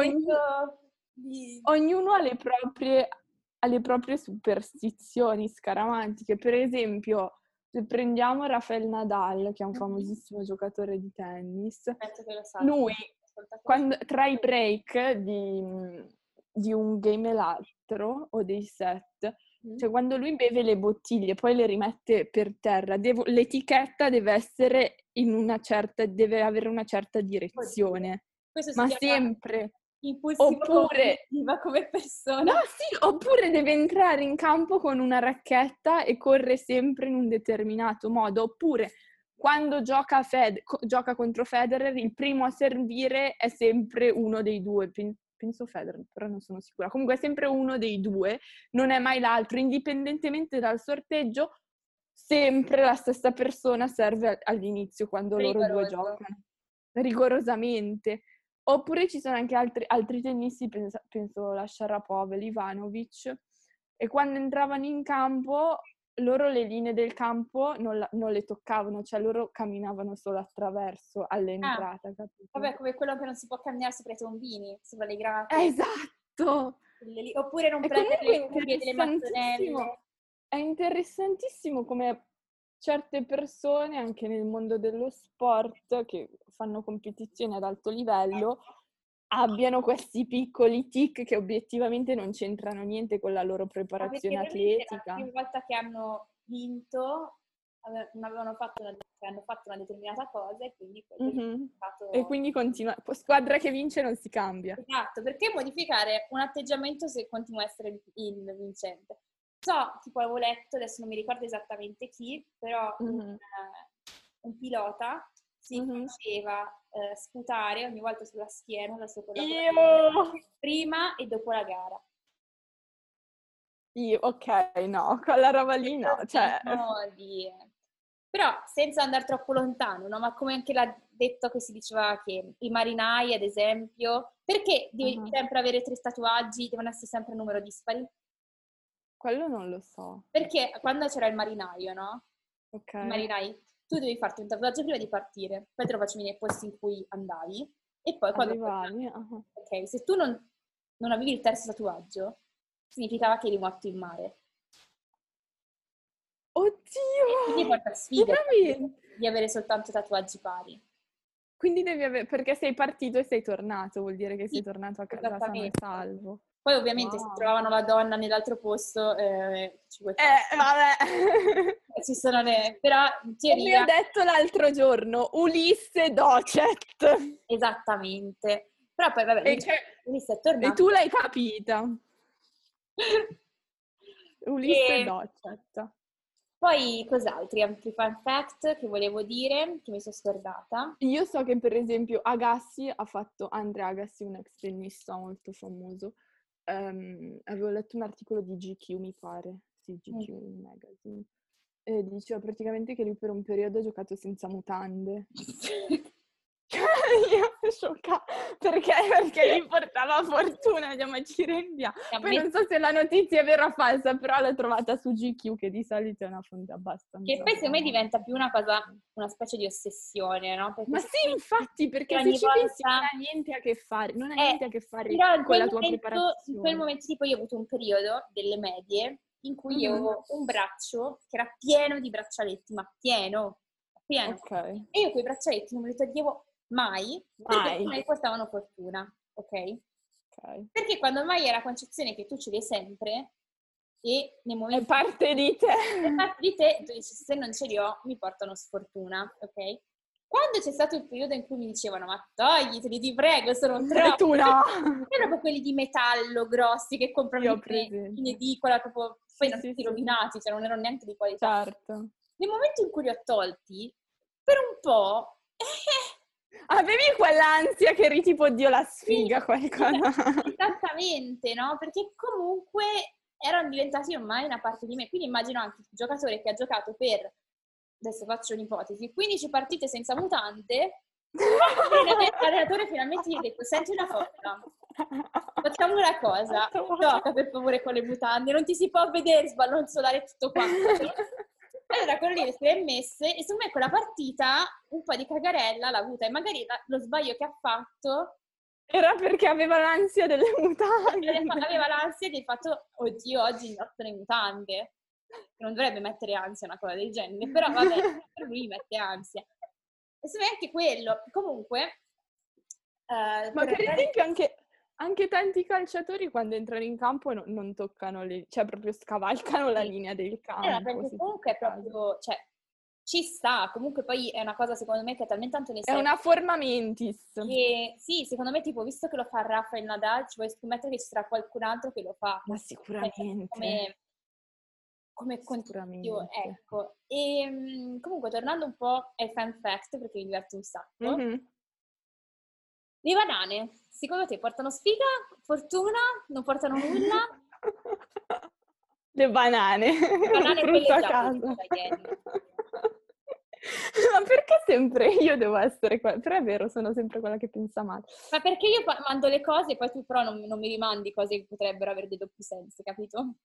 S2: di...
S1: ognuno ha le proprie, ha le proprie superstizioni scaramantiche. Per esempio, se prendiamo Rafael Nadal, che è un
S2: Mhm.
S1: famosissimo giocatore di tennis, lui quando, tra i break di, di un game e l'altro, o dei set,
S2: Mm.
S1: cioè quando lui beve le bottiglie, poi le rimette per terra, devo- l'etichetta deve essere in una certa, deve avere una certa direzione,
S2: Questo
S1: ma sempre.
S2: Impulsivo
S1: oppure-
S2: come persona.
S1: No, sì, oppure deve entrare in campo con una racchetta e corre sempre in un determinato modo, oppure quando gioca, Fed- gioca contro Federer, il primo a servire è sempre uno dei due. Pen- Penso Federer, però non sono sicura. Comunque è sempre uno dei due, non è mai l'altro. Indipendentemente dal sorteggio, sempre la stessa persona serve all'inizio quando loro due giocano. Rigorosamente. Oppure ci sono anche altri, altri tennisti, pensa- penso la Sharapova, l'Ivanovic, e quando entravano in campo loro le linee del campo non, la, non, le toccavano, cioè loro camminavano solo attraverso all'entrata, ah, capito?
S2: Vabbè, come quello che non si può camminare sopra i tombini, sopra le grate.
S1: esatto!
S2: Oppure non prendere le cuffie delle mattonelle.
S1: È interessantissimo come certe persone, anche nel mondo dello sport, che fanno competizioni ad alto livello, abbiano questi piccoli tic che obiettivamente non c'entrano niente con la loro preparazione atletica. La
S2: prima volta che hanno vinto avevano fatto una, hanno fatto una determinata cosa e quindi
S1: mm-hmm. stato... E quindi continua, squadra che vince non si cambia.
S2: Esatto, perché modificare un atteggiamento se continua a essere il vincente? So, tipo avevo letto, adesso non mi ricordo esattamente chi, però mm-hmm. un, un pilota si mm-hmm. faceva eh, sputare ogni volta sulla schiena la sua
S1: collaboratrice
S2: prima e dopo la gara.
S1: Io, ok, no, quella roba lì no, cioè...
S2: Di... Però senza andare troppo lontano, no? Ma come anche l'ha detto che si diceva che i marinai, ad esempio, perché devi uh-huh. sempre avere tre tatuaggi, devono essere sempre numero dispari?
S1: Quello non lo so.
S2: Perché quando c'era il marinaio, no?
S1: Ok.
S2: I marinai tu devi farti un tatuaggio prima di partire, poi te lo facevi nei posti in cui andavi e poi quando...
S1: Arrivavi, uh-huh.
S2: Ok, se tu non, non avevi il terzo tatuaggio, significava che eri morto in mare.
S1: Oddio!
S2: quindi porta sfiga di avere soltanto tatuaggi pari.
S1: Quindi devi avere, perché sei partito e sei tornato, vuol dire che sei tornato a casa sano e salvo.
S2: Poi ovviamente wow. se trovavano la donna nell'altro posto eh,
S1: ci vuoi Eh, vabbè.
S2: ci sono le... però in teoria...
S1: Come ho detto l'altro giorno, Ulisse Docet.
S2: Esattamente. Però poi vabbè, e cioè, Ulisse è tornato.
S1: E tu l'hai capita. [laughs] Ulisse e... Docet.
S2: Poi cos'altri? Altri fun fact che volevo dire, che mi sono scordata.
S1: Io so che per esempio Agassi ha fatto, Andrea Agassi, un ex tennista molto famoso, um, avevo letto un articolo di GQ, mi pare, sì, GQ mm. Magazine, e diceva praticamente che lui per un periodo ha giocato senza mutande. [laughs] Io [laughs] sciocca perché? Perché gli portava fortuna, andiamo a Cirendia. Poi non so se la notizia è vera o falsa, però l'ho trovata su GQ, che di solito è una fonte abbastanza.
S2: Che poi secondo me diventa più una cosa, una specie di ossessione, no?
S1: Perché Ma sì, infatti, perché se ci volta... pensi non ha niente a che fare, non ha eh, niente a che fare con la tua momento, preparazione.
S2: In quel momento, tipo, io ho avuto un periodo delle medie in cui mm-hmm. io avevo un braccio che era pieno di braccialetti, ma pieno, pieno.
S1: Okay.
S2: E io quei braccialetti non me li toglievo mai, mai. perché portavano fortuna, ok?
S1: Ok.
S2: Perché quando mai è la concezione che tu ce l'hai sempre e nei momenti...
S1: È parte di te!
S2: È parte di te, tu dici se non ce li ho mi portano sfortuna, ok? Quando c'è stato il periodo in cui mi dicevano ma togliteli, ti prego, sono troppo...
S1: tu no! [laughs]
S2: Erano proprio quelli di metallo grossi che comprano in, edicola, proprio poi non sì, tutti sì. rovinati, cioè non erano neanche di qualità.
S1: Certo.
S2: Nel momento in cui li ho tolti, per un po'... [laughs]
S1: Avevi quell'ansia che eri tipo, Dio la sfiga, sì, qualcosa. [laughs]
S2: Esattamente, no? Perché comunque erano diventati ormai una parte di me. Quindi immagino anche il giocatore che ha giocato per, adesso faccio un'ipotesi, 15 partite senza mutante, l'allenatore [laughs] finalmente gli ha detto, senti una cosa, facciamo una cosa, gioca per favore con le mutande, non ti si può vedere sballonzolare tutto quanto. [laughs] Allora lì si è messe e secondo me quella partita un po' di cagarella l'ha avuta e magari lo sbaglio che ha fatto
S1: era perché aveva l'ansia delle mutande.
S2: Aveva l'ansia del fatto, oddio, oggi indosso le mutande. Non dovrebbe mettere ansia una cosa del genere, però vabbè, [laughs] per lui mette ansia. E se anche quello. Comunque...
S1: Uh, Ma per esempio anche, anche tanti calciatori quando entrano in campo non, non toccano le, cioè proprio scavalcano la linea del campo.
S2: Eh, perché comunque è proprio, cioè, ci sta, comunque poi è una cosa secondo me che è talmente tanto
S1: necessaria. È una forma mentis.
S2: Che, sì, secondo me tipo, visto che lo fa Rafael Nadal, ci vuoi scommettere che ci sarà qualcun altro che lo fa.
S1: Ma sicuramente.
S2: Come, come continuo, ecco. E ehm, comunque tornando un po' ai fan fact, perché mi diverte un sacco. Mm-hmm. Le banane, secondo te portano sfiga, fortuna, non portano nulla? [laughs]
S1: Le banane.
S2: Le banane
S1: frutto a casa. [laughs] Ma perché sempre io devo essere quella? Però è vero, sono sempre quella che pensa male.
S2: Ma perché io mando le cose e poi tu però non, non mi rimandi cose che potrebbero avere dei doppi sensi, capito?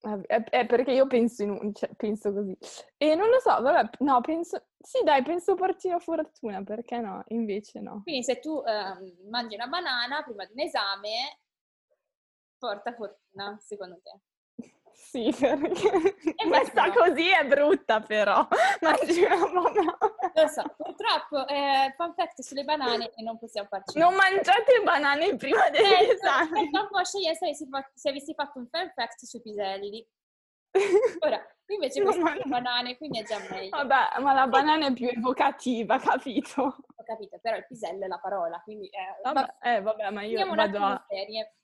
S1: È, perché io penso, un, cioè, penso così. E non lo so, vabbè, no, penso... Sì, dai, penso porti la fortuna, perché no? Invece no.
S2: Quindi se tu eh, mangi una banana prima di un esame, porta fortuna, secondo te?
S1: Sì, [laughs] perché questa no. così è brutta però, [laughs] una
S2: banana. Lo so, purtroppo, eh, fun fact sulle banane e non possiamo farci.
S1: Non mangiate banane prima dell'esame.
S2: Eh, dopo scegliere se avessi, fatto, se avessi fatto un fun fact sui piselli. [laughs] Ora, qui invece queste sono banane, quindi è già meglio.
S1: Vabbè, ma la banana è più evocativa, capito?
S2: Ho capito, però il pisello è la parola, quindi... Eh,
S1: vabbè, vabbè, eh, vabbè ma io vado a...
S2: serie.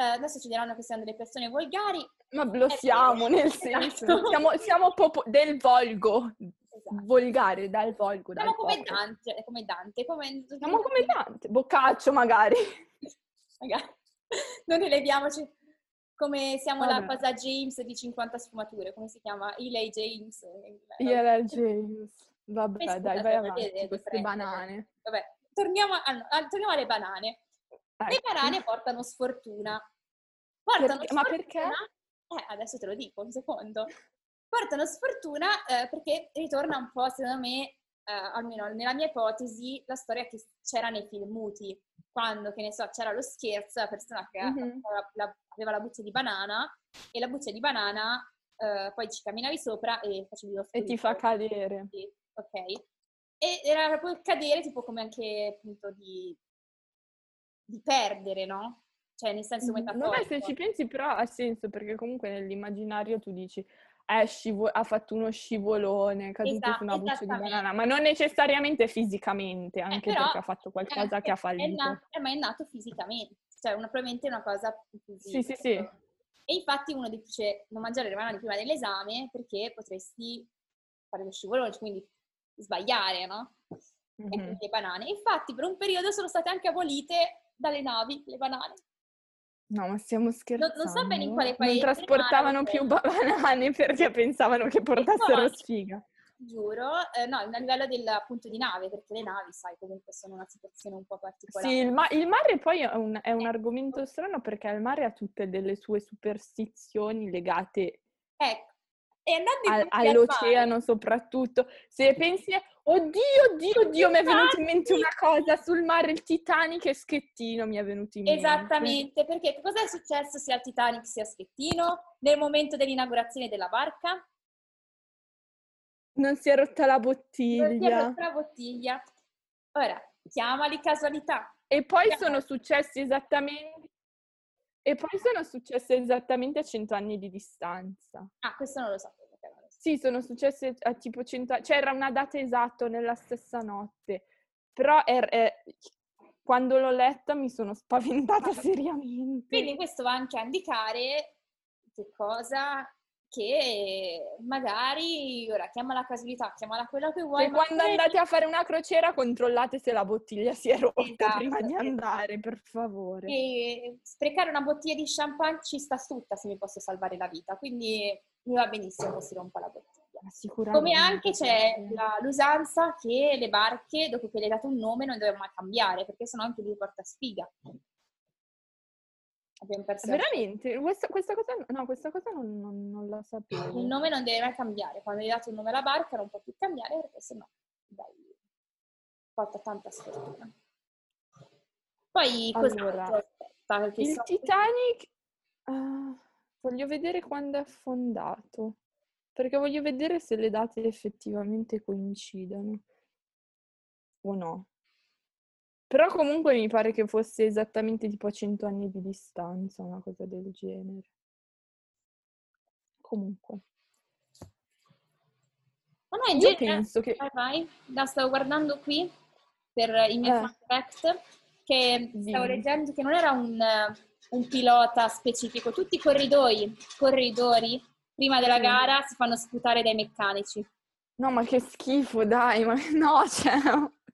S2: Eh, adesso ci diranno che siamo delle persone volgari.
S1: Ma lo siamo, nel senso, esatto. siamo, siamo popo- del volgo. Esatto. Volgare, dal volgo.
S2: Siamo come poco. Dante, come Dante. Come...
S1: Siamo come Dante, Boccaccio magari.
S2: magari. Non eleviamoci come siamo Vabbè. la cosa James di 50 sfumature, come si chiama? Eli James.
S1: Eli James. Vabbè, dai, vai avanti, queste banane.
S2: Vabbè, torniamo, a, torniamo, alle banane. Le banane portano sfortuna. Portano
S1: perché?
S2: sfortuna,
S1: Ma perché?
S2: Eh, adesso te lo dico, un secondo. Portano sfortuna eh, perché ritorna un po', secondo me, eh, almeno nella mia ipotesi, la storia che c'era nei film muti quando, che ne so, c'era lo scherzo, la persona che mm-hmm. la, la, aveva la buccia di banana e la buccia di banana eh, poi ci camminavi sopra e facevi lo
S1: scherzo. E ti fa cadere.
S2: Sì, ok. E era proprio il cadere tipo come anche appunto di, di perdere, no? Cioè nel senso metaforico.
S1: Non è se ci pensi però ha senso perché comunque nell'immaginario tu dici è scivo- ha fatto uno scivolone, è caduto esatto, su una buccia di banana, ma non necessariamente fisicamente, eh, anche eh, però, perché ha fatto qualcosa eh, che ha fallito. È
S2: nato, eh, ma è nato fisicamente, cioè una, probabilmente una cosa
S1: così. Sì, sì, sì.
S2: E infatti uno dice non mangiare le banane prima dell'esame perché potresti fare lo scivolone, quindi sbagliare, no? Mm-hmm. E quindi le banane. Infatti per un periodo sono state anche abolite dalle navi le banane.
S1: No, ma stiamo scherzando.
S2: Non, non so bene in quale paese.
S1: Non trasportavano più banane [laughs] perché pensavano che portassero no, sfiga.
S2: Giuro, eh, no, a livello del appunto di nave, perché le navi, sai, comunque sono una situazione un po' particolare.
S1: Sì, il, ma- il mare poi è un, è un eh. argomento strano perché il mare ha tutte delle sue superstizioni legate
S2: ecco.
S1: Al, all'oceano soprattutto. Se pensi, oddio, oddio, oddio, mi è venuto in mente una cosa sul mare, il Titanic e Schettino mi è venuto in mente.
S2: Esattamente, perché cosa è successo sia al Titanic sia a Schettino nel momento dell'inaugurazione della barca?
S1: Non si è rotta la bottiglia.
S2: Non si è rotta la bottiglia. Ora, chiamali casualità.
S1: E poi chiamali. sono successi esattamente e poi sono successe esattamente a 100 anni di distanza.
S2: Ah, questo non lo sapevo.
S1: Sì, sono successe a tipo 100 anni, c'era una data esatta nella stessa notte, però è, è, quando l'ho letta mi sono spaventata [laughs] seriamente.
S2: Quindi questo va anche a indicare che cosa che magari, ora chiamala casualità, chiamala quello che vuoi.
S1: E quando magari... andate a fare una crociera controllate se la bottiglia si è rotta esatto, [laughs] prima di andare, per favore.
S2: E sprecare una bottiglia di champagne ci sta tutta se mi posso salvare la vita, quindi mi va benissimo che si rompa la bottiglia. Come anche c'è la, l'usanza che le barche, dopo che le hai dato un nome, non devono mai cambiare, perché sennò anche lui porta sfiga.
S1: Abbiamo perso Veramente? Questa, questa, cosa, no, questa cosa non, non, non, la sapevo.
S2: Il nome non deve mai cambiare. Quando hai dato un nome alla barca non può più cambiare perché sennò dai, porta tanta sfortuna. Poi
S1: allora, aspetta, il so Titanic uh, voglio vedere quando è affondato perché voglio vedere se le date effettivamente coincidono o no. Però comunque mi pare che fosse esattamente tipo a 100 anni di distanza, una cosa del genere. Comunque.
S2: Ma no, in Io penso che... Vai, vai. La stavo guardando qui per i miei eh. fact che stavo leggendo che non era un, un, pilota specifico, tutti i corridoi, corridori, prima della gara si fanno sputare dai meccanici.
S1: No, ma che schifo, dai, ma [laughs] no, cioè,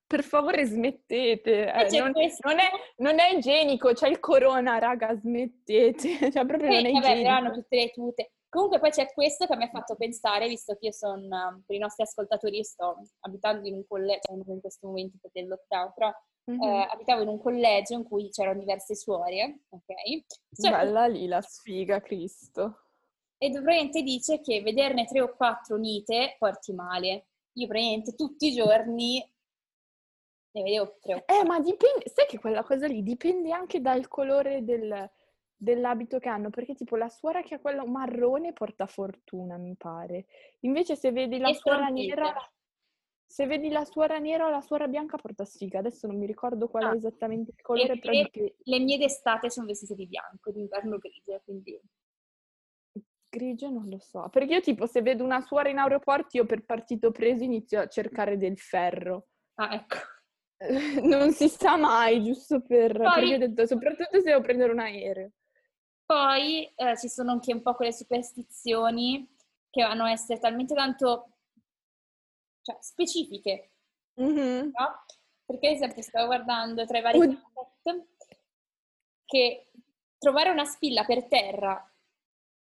S1: per favore smettete. Eh, non, non, è, non, è, igienico, c'è il corona, raga, smettete. [laughs] Cioè, proprio
S2: Poi,
S1: non è
S2: vabbè,
S1: igienico.
S2: hanno tutte le tute. Comunque poi c'è questo che mi ha fatto pensare, visto che io sono, per i nostri ascoltatori, io sto abitando in un collegio, cioè in questo momento per il lockdown, però mm-hmm. eh, abitavo in un collegio in cui c'erano diverse suore, ok?
S1: Cioè, Bella lì la sfiga, Cristo.
S2: e praticamente dice che vederne tre o quattro unite porti male. Io praticamente tutti i giorni ne vedevo tre o.
S1: Eh, ma dipende, sai che quella cosa lì dipende anche dal colore del, dell'abito che hanno, perché tipo la suora che ha quello marrone porta fortuna, mi pare. Invece se vedi la
S2: E
S1: suora nera, se vedi la suora nera o la suora bianca porta sfiga. Adesso non mi ricordo qual
S2: Ah.
S1: è esattamente il colore, però
S2: le,
S1: dip-
S2: le mie d'estate sono vestite di bianco, d'inverno grigio, quindi...
S1: grigio non lo so. Perché io tipo se vedo una suora in aeroporto, io per partito preso inizio a cercare del ferro.
S2: Ah, ecco. [laughs]
S1: Non si sa mai, giusto per...
S2: Poi-
S1: detto, soprattutto se devo prendere un aereo.
S2: Poi eh, ci sono anche un po' quelle superstizioni che vanno a essere talmente tanto cioè, specifiche,
S1: Mhm.
S2: no? Perché ad esempio stavo guardando tra i vari
S1: Od-
S2: concept che trovare una spilla per terra,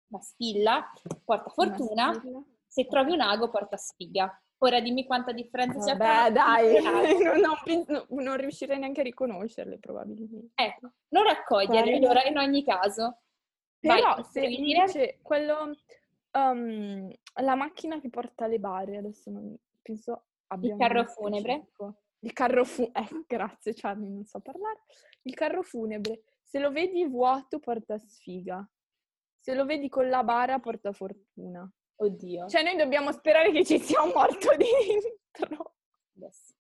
S2: una spilla, porta fortuna,
S1: Una stilla.
S2: se trovi un ago porta sfiga. Ora dimmi quanta differenza c'è una
S1: dai, [laughs] non, non non riuscirei neanche a riconoscerle probabilmente.
S2: Ecco, non raccoglierle allora in ogni caso. Vai,
S1: Però se
S2: devi dire?
S1: invece quello, um, la macchina che porta le bare, adesso non penso abbia un
S2: carro funebre?
S1: Il carro funebre, eh, [laughs] grazie Charlie, non so parlare. Il carro funebre, se lo vedi vuoto porta sfiga, se lo vedi con la bara porta fortuna.
S2: Oddio.
S1: Cioè noi dobbiamo sperare che ci sia un morto dentro.
S2: Adesso.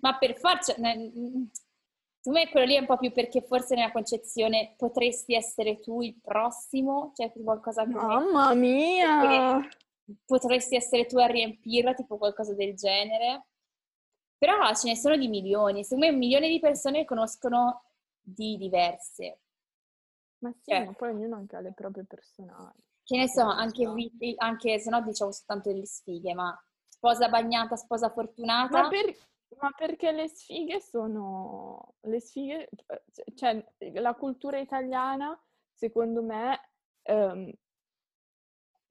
S2: Ma per forza, ne- mm, secondo me quello lì è un po' più perché forse nella concezione potresti essere tu il prossimo, cioè qualcosa come
S1: Mamma mia!
S2: potresti essere tu a riempirla, tipo qualcosa del genere. Però ce ne sono di milioni, secondo me un milione di persone conoscono di diverse.
S1: Ma sì,
S2: Cioè.
S1: ma poi ognuno anche ha le proprie personali.
S2: Che ne so, anche, anche se no diciamo soltanto delle sfighe, ma sposa bagnata, sposa fortunata.
S1: Ma, per- ma perché le sfighe sono... Le sfighe... Cioè, la cultura italiana, secondo me, ehm,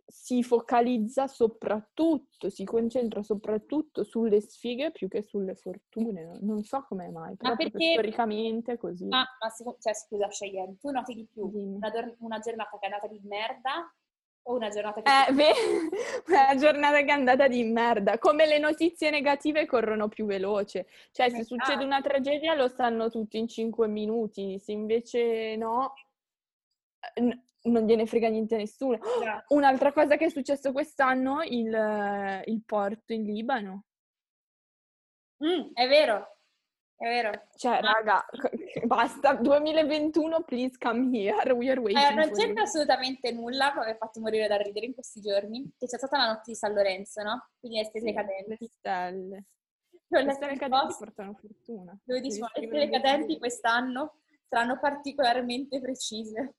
S1: si focalizza soprattutto, si concentra soprattutto sulle sfighe più che sulle fortune. Non- so come mai, proprio
S2: perché-
S1: storicamente è così.
S2: Ma, ma seco- cioè, scusa, Cheyenne, tu noti di più una, una giornata che è andata di merda o una giornata che...
S1: Eh, beh, [laughs] una giornata che è andata di merda. Come le notizie negative corrono più veloce. Cioè, se
S2: Esatto.
S1: succede una tragedia lo sanno tutti in 5 minuti, se invece no, eh, n- non gliene frega niente a nessuno.
S2: Esatto. [gasps]
S1: Un'altra cosa che è successo quest'anno, il, eh, il porto in Libano.
S2: Mm, è vero, è vero.
S1: Cioè, raga, [laughs] basta, 2021, please come here, we are waiting
S2: Eh, non c'entra assolutamente nulla, ma mi ha fatto morire da ridere in questi giorni, che c'è stata la notte di San Lorenzo, no? Quindi le stelle
S1: Sì,
S2: cadenti.
S1: Le stelle.
S2: Ho
S1: Le stelle cadenti
S2: post
S1: portano fortuna.
S2: dove dicevano le stelle cadenti quest'anno saranno particolarmente precise.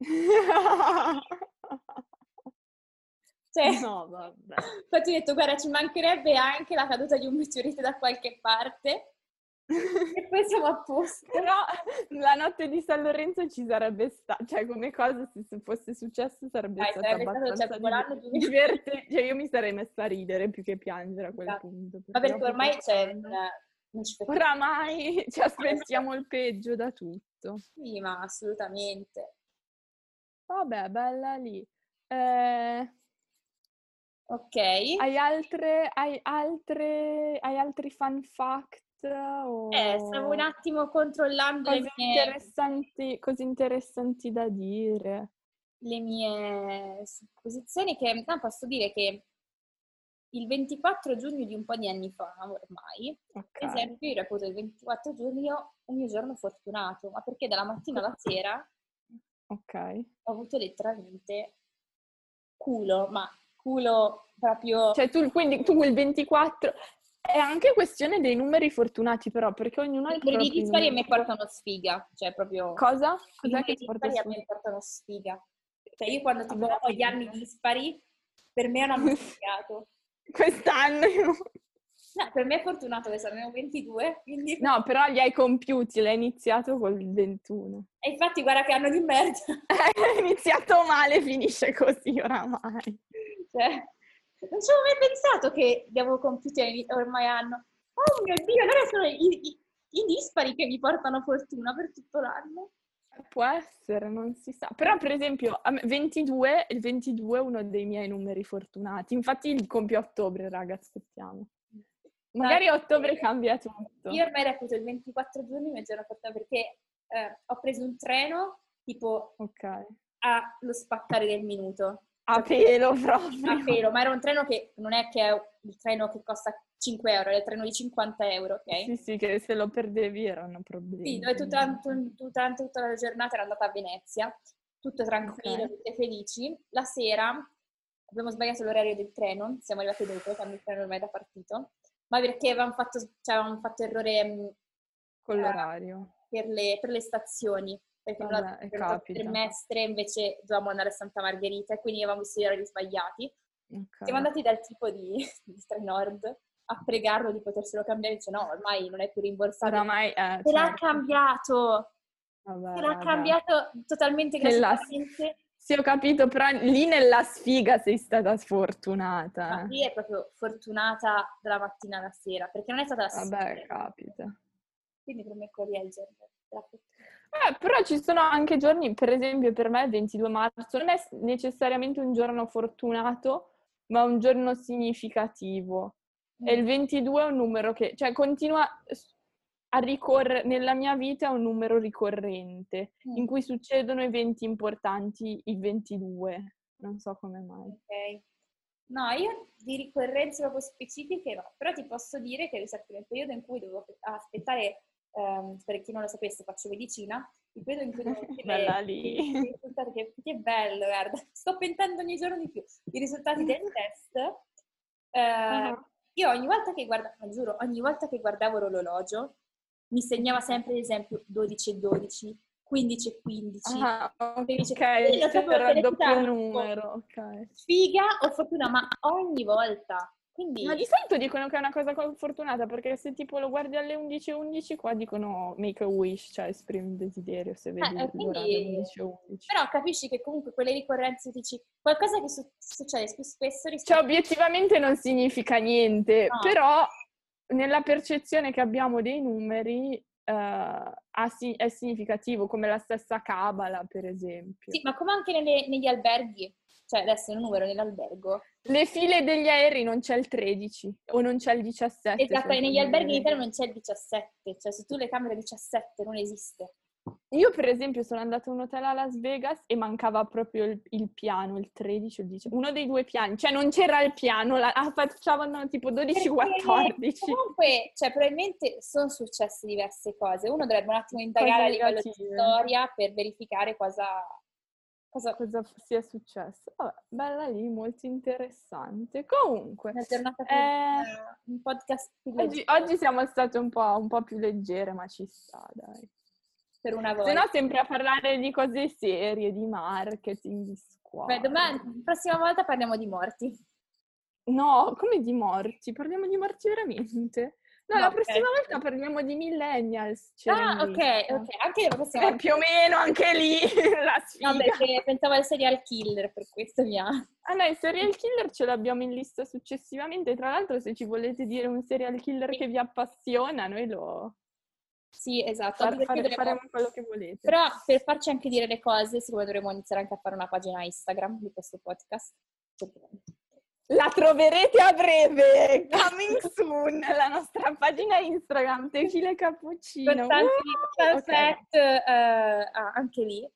S2: [laughs] Cioè,
S1: no, vabbè. [laughs]
S2: infatti ho detto, guarda, ci mancherebbe anche la caduta di un meteorite da qualche parte e poi siamo a posto. [laughs]
S1: Però la notte di San Lorenzo ci sarebbe stata, cioè come cosa se se fosse successo sarebbe
S2: Dai,
S1: stata
S2: sarebbe cioè,
S1: abbastanza
S2: 2000. [laughs]
S1: divertente. Cioè io mi sarei messa a ridere più che piangere a quel
S2: Esatto.
S1: punto.
S2: Ma perché ormai c'è... non ci fai
S1: Oramai [laughs] ci aspettiamo il peggio da tutto.
S2: Sì, ma assolutamente.
S1: Vabbè, bella lì. Eh,
S2: Ok.
S1: hai altre, hai altre, hai altri fun fact? O
S2: Eh, stavo un attimo controllando le
S1: cose
S2: mie,
S1: interessanti, cose interessanti da dire.
S2: le mie supposizioni che no, posso dire che il 24 giugno di un po' di anni fa, ormai,
S1: Ok.
S2: per esempio, io reputo il 24 giugno un mio giorno fortunato, ma perché dalla mattina alla sera
S1: Ok.
S2: ho avuto letteralmente culo, ma culo proprio...
S1: Cioè tu, quindi tu il 24 è anche questione dei numeri fortunati però, perché ognuno ha
S2: I
S1: i
S2: numeri
S1: propri
S2: dispari a me portano sfiga, cioè proprio...
S1: Cosa?
S2: I
S1: Cos'è che ti porta
S2: dispari a me portano sfiga. Cioè io quando tipo
S1: Vabbè,
S2: ho gli anni dispari, per me è un anno sfigato. [laughs]
S1: Quest'anno io...
S2: No, per me è fortunato che sono 22, quindi...
S1: No, però li hai compiuti, l'hai iniziato col 21.
S2: E infatti guarda che anno di merda. [laughs]
S1: È iniziato male, finisce così oramai.
S2: Cioè, non ci avevo mai pensato che li avevo compiuti ai- ormai anno. Oh mio Dio, allora sono i, i- i dispari che mi portano fortuna per tutto l'anno.
S1: può essere, non si sa. Però, per esempio, 22, il 22 è uno dei miei numeri fortunati. Infatti, il compio a ottobre, raga, aspettiamo. Magari a ottobre cambia tutto.
S2: Io ormai reputo il 24 giugno il giorno fortunato perché eh, ho preso un treno tipo okay. allo spaccare del minuto.
S1: A pelo [laughs] proprio.
S2: A pelo, ma era un treno che non è che è il treno che costa 5 euro, è il treno di 50 euro, ok?
S1: Sì, sì, che se lo perdevi erano problemi.
S2: Sì, dove tutta, tutta, tutta la giornata era andata a Venezia, tutto tranquillo, okay. tutte felici. La sera abbiamo sbagliato l'orario del treno, siamo arrivati dopo, quando il treno ormai era partito, ma perché avevamo fatto, cioè, avevamo fatto errore mm,
S1: con l'orario.
S2: Per le, per le stazioni perché Vabbè, per il trimestre invece dovevamo andare a Santa Margherita e quindi avevamo gli orari sbagliati. Okay. Siamo andati dal tipo di, [laughs] di Strenord a pregarlo di poterselo cambiare, dice no, ormai non è più rimborsato.
S1: Oramai, eh,
S2: Se l'ha certo. cambiato! Vabbè, Se l'ha vabbè. cambiato totalmente gratuitamente.
S1: Sì, ho capito, però lì nella sfiga sei stata sfortunata.
S2: Ma lì è proprio fortunata dalla mattina alla sera, perché non è stata la
S1: sfiga. Vabbè, capita.
S2: Quindi per me quelli è il genere.
S1: Eh, però ci sono anche giorni, per esempio per me il 22 marzo non è necessariamente un giorno fortunato, ma un giorno significativo. Mm. E il 22 è un numero che, cioè, continua a ricorrere, nella mia vita è un numero ricorrente, mm. in cui succedono eventi importanti il 22. Non so come mai.
S2: Ok. No, io di ricorrenze proprio specifiche no, però ti posso dire che è stato il periodo in cui dovevo aspettare um, per chi non lo sapesse faccio medicina, il periodo in cui devo [laughs]
S1: lì.
S2: i risultati, che, che, bello, guarda, [laughs] sto pentando ogni giorno di più, i risultati del [laughs] test, uh, uh-huh. io ogni volta che guardavo, giuro, ogni volta che guardavo l'orologio, mi segnava sempre, ad esempio, 12 e 12, 15 e 15.
S1: Ah, ok, 13, era il doppio numero. Okay.
S2: Figa o fortuna, ma ogni volta. Quindi...
S1: Ma di solito dicono che è una cosa fortunata perché se tipo lo guardi alle 11.11 11, qua dicono make a wish, cioè esprimi un desiderio se vedi eh, quindi... alle 11.11.
S2: Però capisci che comunque quelle ricorrenze dici qualcosa che su- succede più spesso
S1: rispetto... Cioè obiettivamente non significa niente, no. però nella percezione che abbiamo dei numeri Uh, è significativo, come la stessa cabala, per esempio.
S2: Sì, ma come anche nelle, negli alberghi cioè adesso il numero nell'albergo.
S1: Le file degli aerei non c'è il 13 o non c'è il 17.
S2: Esatto, e negli alberghi in Italia non c'è il 17, cioè se tu le camere 17 non esiste.
S1: Io per esempio sono andata a un hotel a Las Vegas e mancava proprio il, il piano, il 13 o il 10, uno dei due piani, cioè non c'era il piano, la, ah, facevano tipo 12-14.
S2: Comunque, cioè probabilmente sono successe diverse cose, uno dovrebbe un attimo indagare a livello di storia per verificare cosa
S1: cosa, cosa sia successo. Vabbè, bella lì, molto interessante. Comunque,
S2: una giornata eh, un podcast più
S1: oggi, oggi, siamo state un po', un po' più leggere, ma ci sta, dai.
S2: Per una volta.
S1: Se no, sempre a parlare di cose serie, di marketing, di scuola.
S2: Beh, domani, prossima volta parliamo di morti.
S1: No, come di morti? Parliamo di morti veramente? No, no la prossima okay. volta parliamo di millennials.
S2: Ah, ok, ok. Anche la prossima
S1: eh, più o meno, anche lì, [laughs] la sfiga.
S2: No, perché pensavo al serial killer, per questo mi ha...
S1: Ah no, il serial killer ce l'abbiamo in lista successivamente. Tra l'altro, se ci volete dire un serial killer che vi appassiona, noi lo...
S2: Sì, esatto.
S1: Far, fare, dovremmo... faremo quello che volete.
S2: Però per farci anche dire le cose, secondo me dovremmo iniziare anche a fare una pagina Instagram di questo podcast.
S1: La troverete a breve, coming soon, la nostra pagina Instagram, Tequila Cappuccino.
S2: Con tanti okay. uh, ah, anche lì.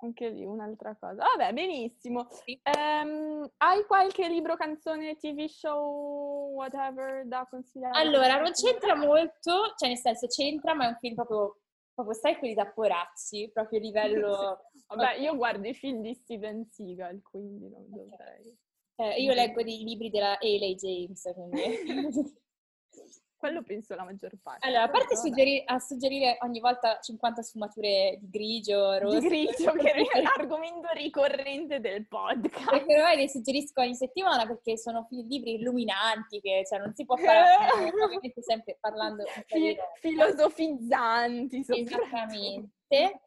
S1: Anche lì un'altra cosa. Vabbè, benissimo. Sì. Um, hai qualche libro, canzone, tv show, whatever da consigliare?
S2: Allora, non c'entra molto, cioè nel senso c'entra, ma è un film proprio, proprio sai quelli da porazzi, proprio a livello... [laughs]
S1: Vabbè, io guardo i film di Steven Seagal, quindi non dovrei...
S2: Eh, io leggo dei libri della Haley James, quindi... [laughs]
S1: Quello penso la maggior parte.
S2: Allora, a parte suggerire, a suggerire ogni volta 50 sfumature di grigio, rosso...
S1: Di grigio, che è l'argomento ricorrente del podcast.
S2: Perché ormai li suggerisco ogni settimana perché sono libri illuminanti, che cioè, non si può fare, [laughs] ovviamente sempre parlando...
S1: Fi- filosofizzanti,
S2: Esattamente.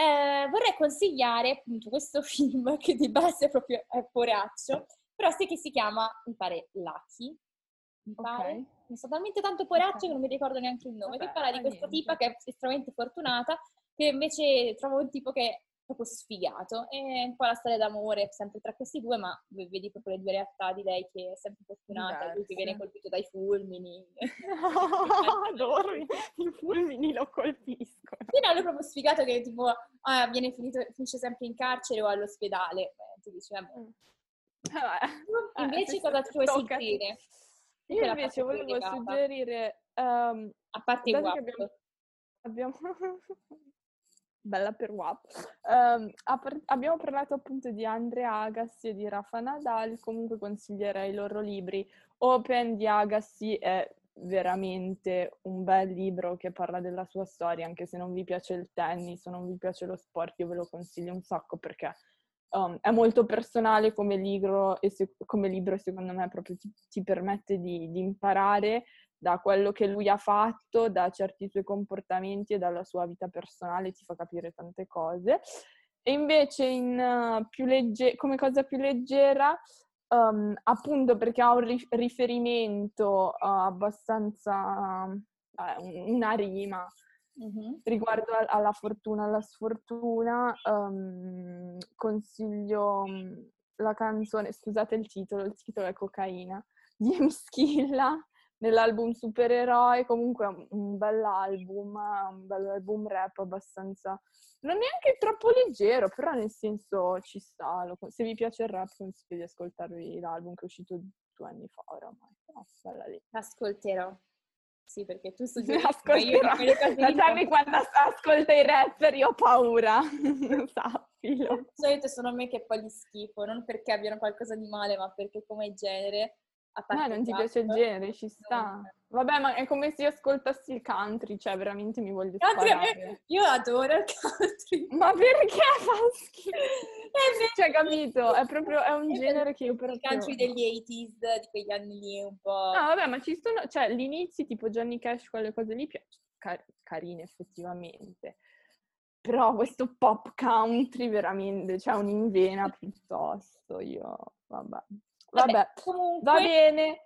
S2: Eh, vorrei consigliare appunto questo [laughs] film che di base è proprio è poraccio, però sì che si chiama, mi pare, Lucky. Mi pare. Okay. Mi sta talmente tanto poraccio okay. che non mi ricordo neanche il nome. Vabbè, che parla di questa niente. tipa che è estremamente fortunata che invece trovo un tipo che proprio sfigato. È un po' la storia d'amore sempre tra questi due, ma vedi proprio le due realtà di lei che è sempre fortunata, lui che viene colpito dai fulmini. [laughs] [laughs]
S1: Adoro, i fulmini lo colpiscono.
S2: Sì, no, lui è proprio sfigato che tipo ah, viene finito, finisce sempre in carcere o all'ospedale. Eh, ti dici, vabbè. Eh, invece eh, cosa ti vuoi suggerire?
S1: Io invece volevo suggerire... Um,
S2: a parte il
S1: abbiamo... [laughs] bella per WAP. Um, abbiamo parlato appunto di Andrea Agassi e di Rafa Nadal, comunque consiglierei i loro libri. Open di Agassi è veramente un bel libro che parla della sua storia, anche se non vi piace il tennis o non vi piace lo sport, io ve lo consiglio un sacco perché um, è molto personale come libro e, se- come libro secondo me proprio ti, ti permette di, di imparare da quello che lui ha fatto, da certi suoi comportamenti e dalla sua vita personale, ti fa capire tante cose. E invece in, uh, più legge- come cosa più leggera, um, appunto perché ha un ri- riferimento uh, abbastanza, uh, una rima mm-hmm. riguardo a- alla fortuna, alla sfortuna, um, consiglio um, la canzone, scusate il titolo, il titolo è Cocaina, di [laughs] Emischilla nell'album Supereroi, comunque un bell'album, un bell'album rap abbastanza... Non neanche troppo leggero, però nel senso ci sta. Se vi piace il rap consiglio di ascoltarvi l'album che è uscito due anni fa oramai. No, bella lì.
S2: L'ascolterò. Sì, perché tu [laughs] studi...
S1: Ascolterò. Lasciami quando ascolta i rapper io ho paura. [laughs] Sappilo.
S2: Di solito sono me che poi li schifo, non perché abbiano qualcosa di male, ma perché come genere
S1: No, non ti piace il genere, ci sta. Vabbè, ma è come se io ascoltassi il country, cioè veramente mi voglio
S2: country, Io adoro il country.
S1: Ma perché [laughs] fa schifo? cioè, capito? È proprio, è un è genere che io proprio...
S2: Il country degli 80s, di quegli anni lì, un po'...
S1: No, vabbè, ma ci sono, cioè, l'inizio, tipo Johnny Cash, quelle cose lì, piace, car- carine effettivamente. Però questo pop country veramente, cioè un'invena piuttosto, io, vabbè. Vabbè, Vabbè comunque, va bene.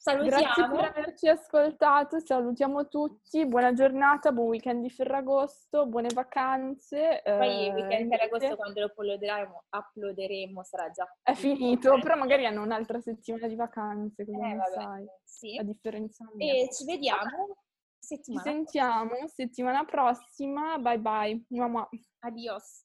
S2: Salutiamo.
S1: Grazie per averci ascoltato, salutiamo tutti, buona giornata, buon weekend di Ferragosto, buone vacanze.
S2: Poi il weekend di Ferragosto quando lo uploaderemo, uploaderemo sarà già
S1: È finito, però magari hanno un'altra settimana di vacanze, come eh, vabbè, sai,
S2: sì.
S1: a differenza
S2: mia. E ci vediamo
S1: settimana Ci sentiamo settimana prossima, bye bye. Mamma.
S2: Adios.